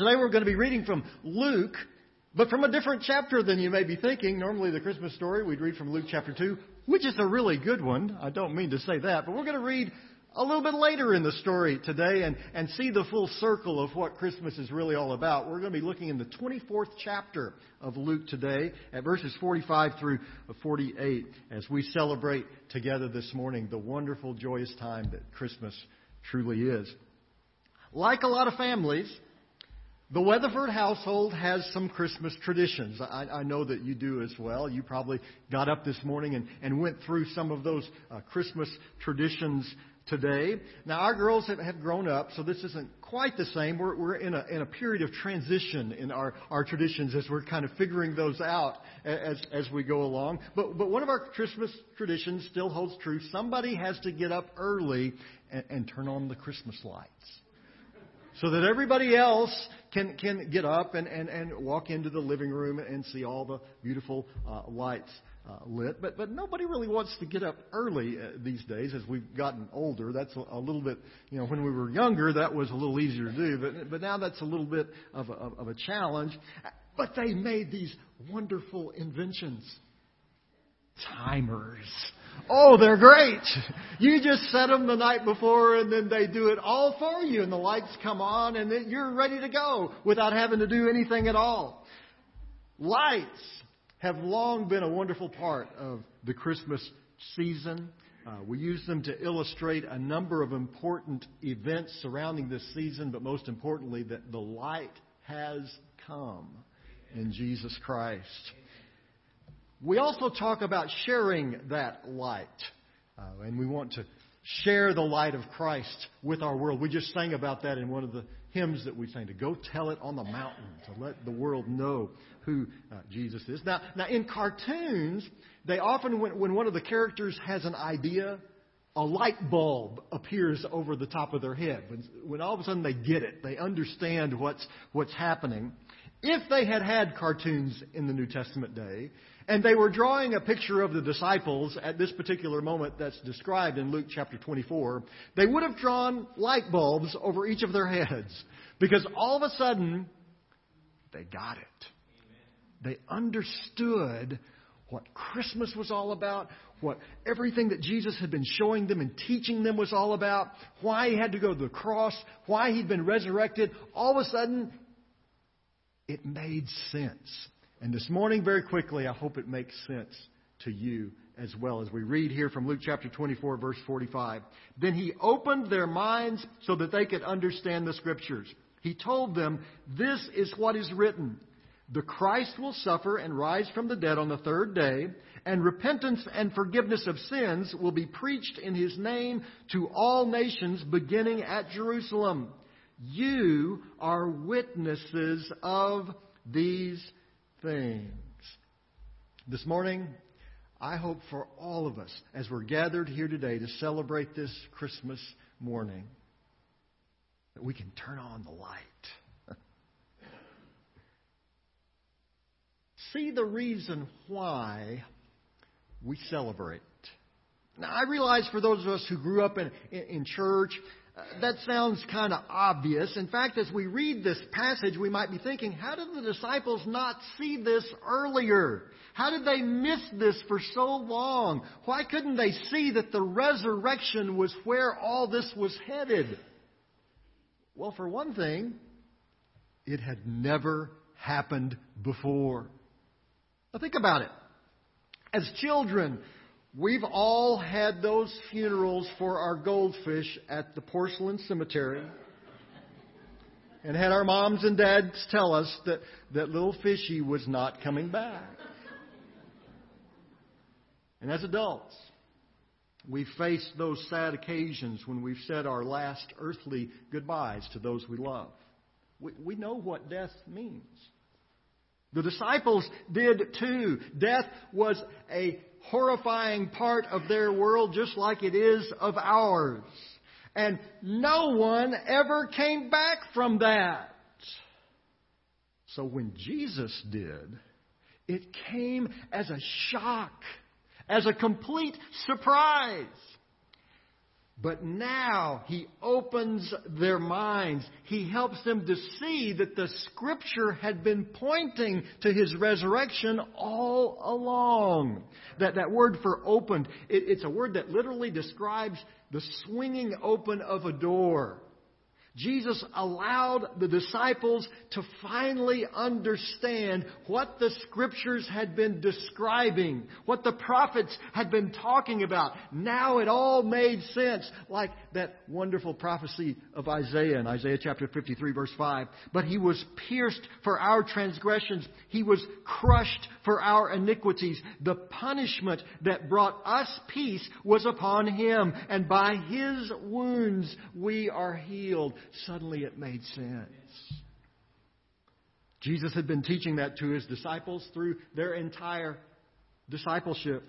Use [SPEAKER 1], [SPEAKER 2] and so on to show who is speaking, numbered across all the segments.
[SPEAKER 1] Today we're going to be reading from Luke, but from a different chapter than you may be thinking. Normally, the Christmas story, we'd read from Luke chapter 2, which is a really good one. I don't mean to say that, but we're going to read a little bit later in the story today and, and see the full circle of what Christmas is really all about. We're going to be looking in the 24th chapter of Luke today at verses 45 through 48 as we celebrate together this morning the wonderful, joyous time that Christmas truly is. Like a lot of families, the Weatherford household has some Christmas traditions. I, I, know that you do as well. You probably got up this morning and, and went through some of those uh, Christmas traditions today. Now, our girls have, have grown up, so this isn't quite the same. We're, we're in, a, in a period of transition in our, our traditions as we're kind of figuring those out as, as we go along. But, but one of our Christmas traditions still holds true. Somebody has to get up early and, and turn on the Christmas lights so that everybody else can, can get up and, and, and walk into the living room and see all the beautiful uh, lights uh, lit. But, but nobody really wants to get up early uh, these days as we've gotten older. That's a, a little bit, you know, when we were younger, that was a little easier to do. But, but now that's a little bit of a, of a challenge. But they made these wonderful inventions timers. Oh, they're great. You just set them the night before and then they do it all for you and the lights come on and then you're ready to go without having to do anything at all. Lights have long been a wonderful part of the Christmas season. Uh, we use them to illustrate a number of important events surrounding this season, but most importantly, that the light has come in Jesus Christ. We also talk about sharing that light. Uh, and we want to share the light of Christ with our world. We just sang about that in one of the hymns that we sang to go tell it on the mountain, to let the world know who uh, Jesus is. Now, now, in cartoons, they often, when, when one of the characters has an idea, a light bulb appears over the top of their head. When, when all of a sudden they get it, they understand what's, what's happening. If they had had cartoons in the New Testament day, and they were drawing a picture of the disciples at this particular moment that's described in Luke chapter 24. They would have drawn light bulbs over each of their heads because all of a sudden they got it. They understood what Christmas was all about, what everything that Jesus had been showing them and teaching them was all about, why he had to go to the cross, why he'd been resurrected. All of a sudden, it made sense. And this morning, very quickly, I hope it makes sense to you as well as we read here from Luke chapter 24, verse 45. Then he opened their minds so that they could understand the scriptures. He told them, This is what is written. The Christ will suffer and rise from the dead on the third day, and repentance and forgiveness of sins will be preached in his name to all nations, beginning at Jerusalem. You are witnesses of these things. This morning, I hope for all of us, as we're gathered here today to celebrate this Christmas morning, that we can turn on the light. See the reason why we celebrate. Now, I realize for those of us who grew up in, in, in church Uh, that sounds kind of obvious. In fact, as we read this passage, we might be thinking, how did the disciples not see this earlier? How did they miss this for so long? Why couldn't they see that the resurrection was where all this was headed? Well, for one thing, it had never happened before. Now think about it. As children, We've all had those funerals for our goldfish at the porcelain cemetery. And had our moms and dads tell us that, that little fishy was not coming back. And as adults, we face those sad occasions when we've said our last earthly goodbyes to those we love. We, we know what death means. The disciples did too. Death was a horrifying part of their world just like it is of ours. And no one ever came back from that. So when Jesus did, it came as a shock, as a complete surprise. But now he opens their minds. He helps them to see that the scripture had been pointing to his resurrection all along. That, that word for opened, it, it's a word that literally describes the swinging open of a door. Jesus allowed the disciples to finally understand what the scriptures had been describing, what the prophets had been talking about. Now it all made sense, like that wonderful prophecy of Isaiah in Isaiah chapter 53 verse 5. But he was pierced for our transgressions. He was crushed for our iniquities. The punishment that brought us peace was upon him, and by his wounds we are healed suddenly it made sense. Jesus had been teaching that to his disciples through their entire discipleship.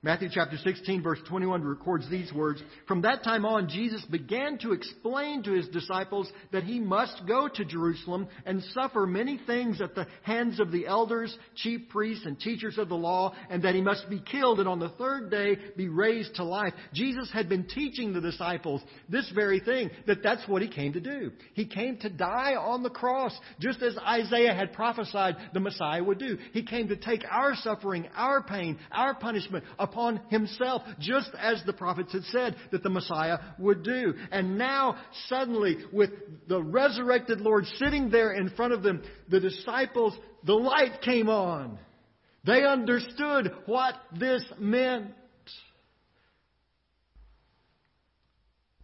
[SPEAKER 1] Matthew chapter 16 verse 21 records these words. From that time on, Jesus began to explain to his disciples that he must go to Jerusalem and suffer many things at the hands of the elders, chief priests, and teachers of the law, and that he must be killed and on the third day be raised to life. Jesus had been teaching the disciples this very thing, that that's what he came to do. He came to die on the cross, just as Isaiah had prophesied the Messiah would do. He came to take our suffering, our pain, our punishment, upon himself, just as the prophets had said that the Messiah would do. And now, suddenly, with the resurrected Lord sitting there in front of them, the disciples, the light came on. They understood what this meant.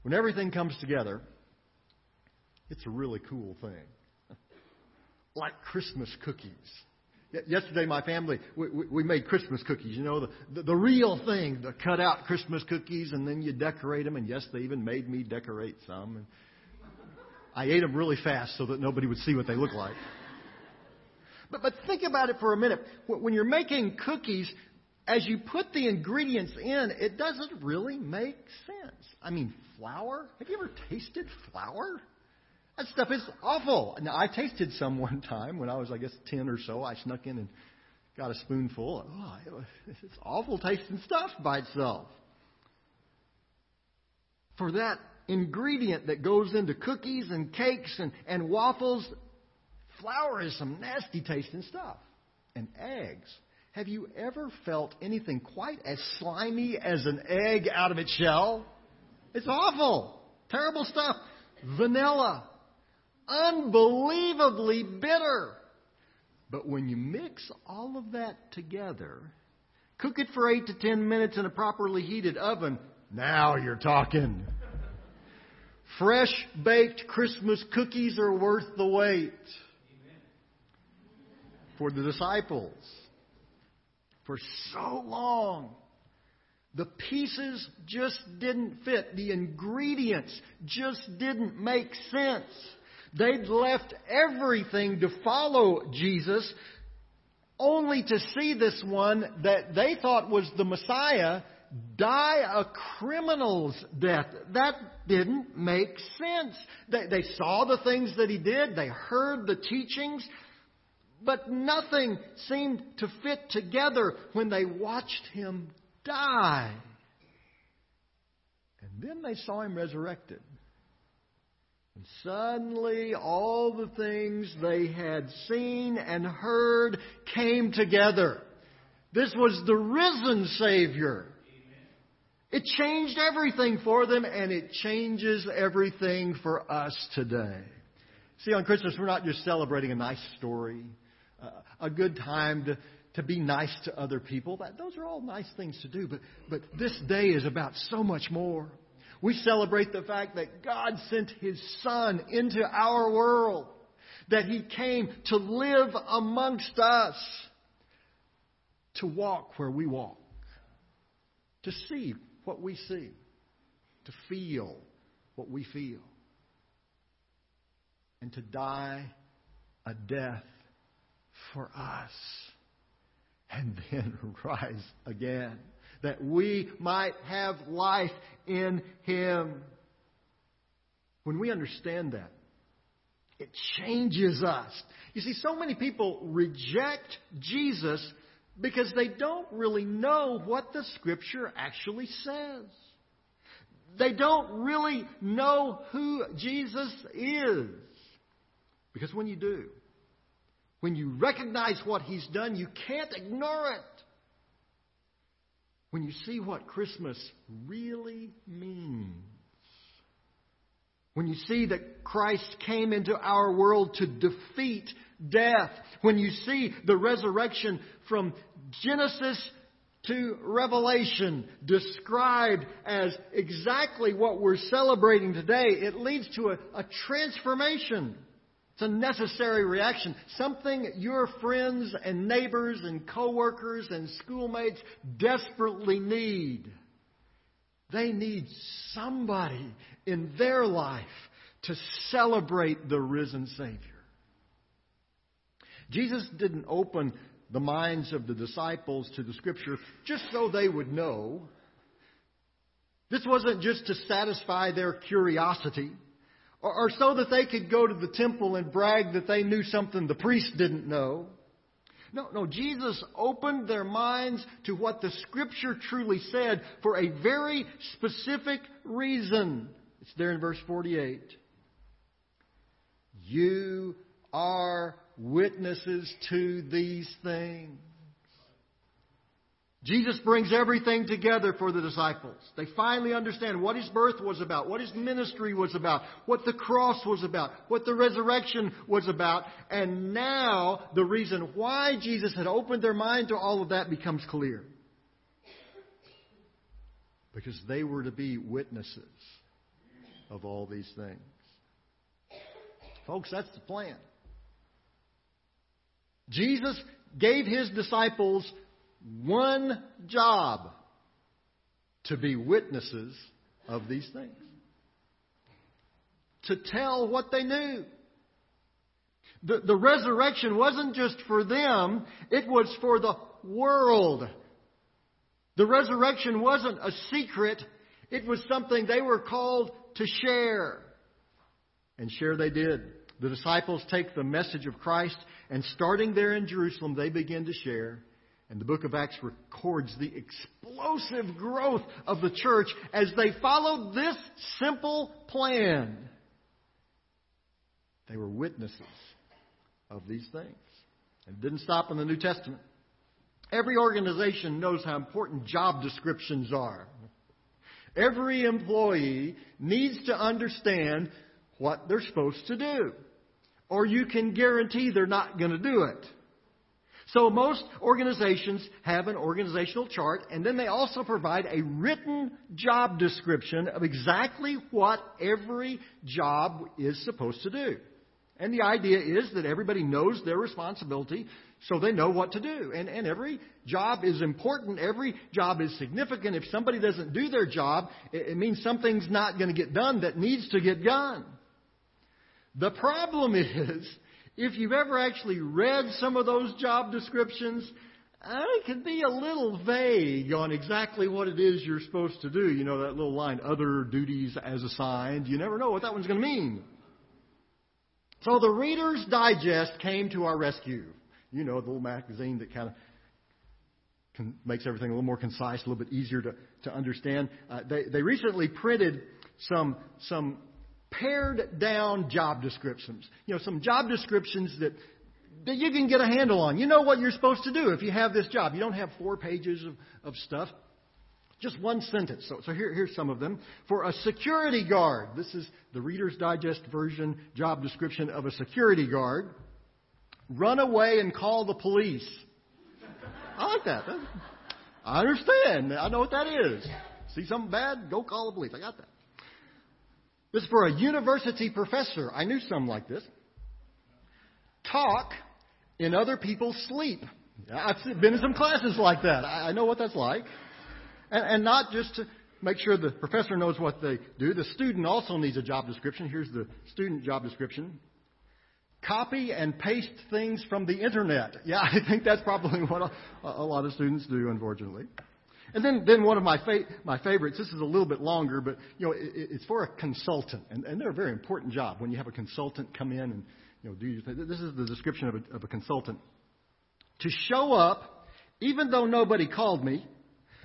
[SPEAKER 1] When everything comes together, it's a really cool thing. like Christmas cookies. Yesterday, my family, we, we made Christmas cookies. You know, the, the, the real thing, the cut out Christmas cookies, and then you decorate them. And yes, they even made me decorate some. And I ate them really fast so that nobody would see what they look like. But, but think about it for a minute. When you're making cookies, as you put the ingredients in, it doesn't really make sense. I mean, flour? Have you ever tasted flour? That stuff is awful. Now, I tasted some one time when I was, I guess, 10 or so. I snuck in and got a spoonful. Oh, it was, it's awful tasting stuff by itself. For that ingredient that goes into cookies and cakes and, and waffles, flour is some nasty tasting stuff. And eggs. Have you ever felt anything quite as slimy as an egg out of its shell? It's awful. Terrible stuff. Vanilla unbelievably bitter. But when you mix all of that together, cook it for 8 to 10 minutes in a properly heated oven, now you're talking. Fresh baked Christmas cookies are worth the wait. For the disciples, for so long, the pieces just didn't fit. The ingredients just didn't make sense. They'd left everything to follow Jesus, only to see this one that they thought was the Messiah die a criminal's death. That didn't make sense. They, they saw the things that he did, they heard the teachings, but nothing seemed to fit together when they watched him die. And then they saw him resurrected. And suddenly, all the things they had seen and heard came together. This was the risen Savior. It changed everything for them, and it changes everything for us today. See, on Christmas, we're not just celebrating a nice story, uh, a good time to, to be nice to other people. That, those are all nice things to do, but, but this day is about so much more. We celebrate the fact that God sent His Son into our world, that He came to live amongst us, to walk where we walk, to see what we see, to feel what we feel, and to die a death for us, and then rise again that we might have life in Him. When we understand that, it changes us. You see, so many people reject Jesus because they don't really know what the Scripture actually says. they don't really know who Jesus is. Because when you do, when you recognize what He's done, you can't ignore it. When you see what Christmas really means. When you see that Christ came into our world to defeat death. When you see the resurrection from Genesis to Revelation described as exactly what we're celebrating today, it leads to a, a, transformation. It's a necessary reaction. Something your friends and neighbors and coworkers and schoolmates desperately need. They need somebody in their life to celebrate the risen Savior. Jesus didn't open the minds of the disciples to the Scripture just so they would know. This wasn't just to satisfy their curiosity or, so that they could go to the temple and brag that they knew something the priest didn't know. No, no, Jesus opened their minds to what the Scripture truly said for a very specific reason. It's there in verse 48. You are witnesses to these things. Jesus brings everything together for the disciples. They finally understand what his birth was about, what his ministry was about, what the cross was about, what the resurrection was about. And now the reason why Jesus had opened their mind to all of that becomes clear. Because they were to be witnesses of all these things. Folks, that's the plan. Jesus gave his disciples one job to be witnesses of these things, to tell what they knew. The, the resurrection wasn't just for them, it was for the world. The resurrection wasn't a secret, it was something they were called to share. And share they did. The disciples take the message of Christ, and starting there in Jerusalem, they begin to share. And the book of Acts records the explosive growth of the church as they followed this simple plan. They were witnesses of these things. And it didn't stop in the New Testament. Every organization knows how important job descriptions are. Every employee needs to understand what they're supposed to do. Or you can guarantee they're not going to do it. So most organizations have an organizational chart, and then they also provide a written job description of exactly what every job is supposed to do. And the idea is that everybody knows their responsibility, so they know what to do. And, and every job is important. Every job is significant. If somebody doesn't do their job, it, it means something's not going to get done that needs to get done. The problem is, if you've ever actually read some of those job descriptions, uh, it can be a little vague on exactly what it is you're supposed to do. You know, that little line, other duties as assigned. You never know what that one's going to mean. So the Reader's Digest came to our rescue. You know, the little magazine that kind of can, makes everything a little more concise, a little bit easier to, to understand. Uh, they, they recently printed some, some pared down job descriptions. You know, some job descriptions that, that you can get a handle on. You know what you're supposed to do if you have this job. You don't have four pages of, of stuff. Just one sentence. So, so here, here's some of them. For a security guard, this is the Reader's Digest version job description of a security guard. Run away and call the police. I like that. I understand. I know what that is. See something bad? Go call the police. I got that. This is for a university professor. I knew some like this. Talk in other people's sleep. I've been in some classes like that. I know what that's like. And, and not just to make sure the professor knows what they do, the student also needs a job description. Here's the student job description copy and paste things from the internet. Yeah, I think that's probably what a, a lot of students do, unfortunately. And then, then one of my, fa- my favorites, this is a little bit longer, but you know, it, it's for a consultant. And, and they're a very important job when you have a consultant come in and you know, do your thing. This is the description of a, of a consultant. To show up, even though nobody called me,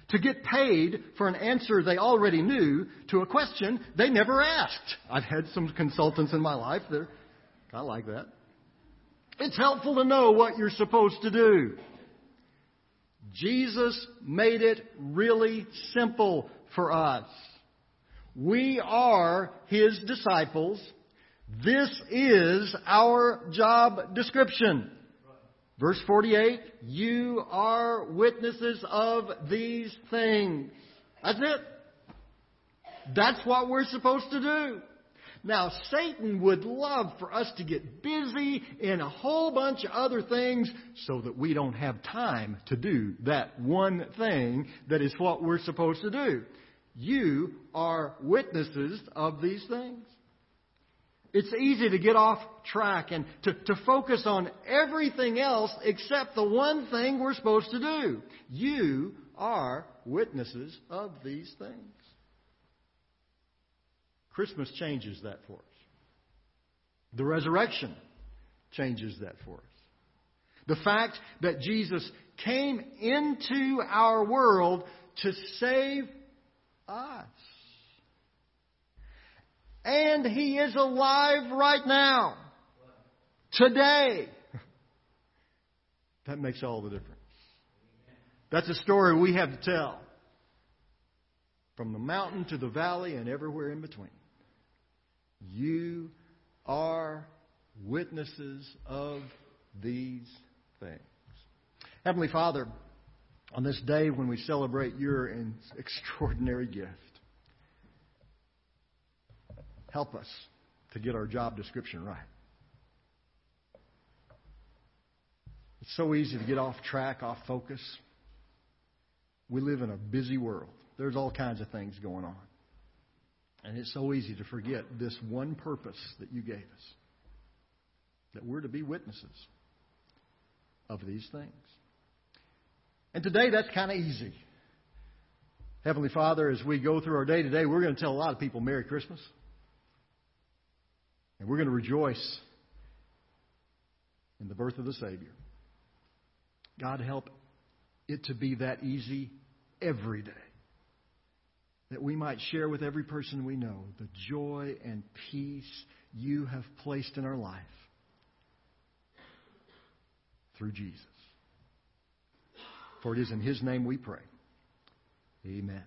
[SPEAKER 1] to get paid for an answer they already knew to a question they never asked. I've had some consultants in my life that are kind of like that. It's helpful to know what you're supposed to do. Jesus made it really simple for us. We are His disciples. This is our job description. Verse 48, you are witnesses of these things. That's it. That's what we're supposed to do. Now, Satan would love for us to get busy in a whole bunch of other things so that we don't have time to do that one thing that is what we're supposed to do. You are witnesses of these things. It's easy to get off track and to, to focus on everything else except the one thing we're supposed to do. You are witnesses of these things. Christmas changes that for us. The resurrection changes that for us. The fact that Jesus came into our world to save us. And He is alive right now. Today. That makes all the difference. That's a story we have to tell. From the mountain to the valley and everywhere in between. You are witnesses of these things. Heavenly Father, on this day when we celebrate your extraordinary gift, help us to get our job description right. It's so easy to get off track, off focus. We live in a busy world. There's all kinds of things going on. And it's so easy to forget this one purpose that you gave us that we're to be witnesses of these things. And today, that's kind of easy. Heavenly Father, as we go through our day today, we're going to tell a lot of people Merry Christmas. And we're going to rejoice in the birth of the Savior. God, help it to be that easy every day that we might share with every person we know the joy and peace you have placed in our life through Jesus. For it is in His name we pray. Amen.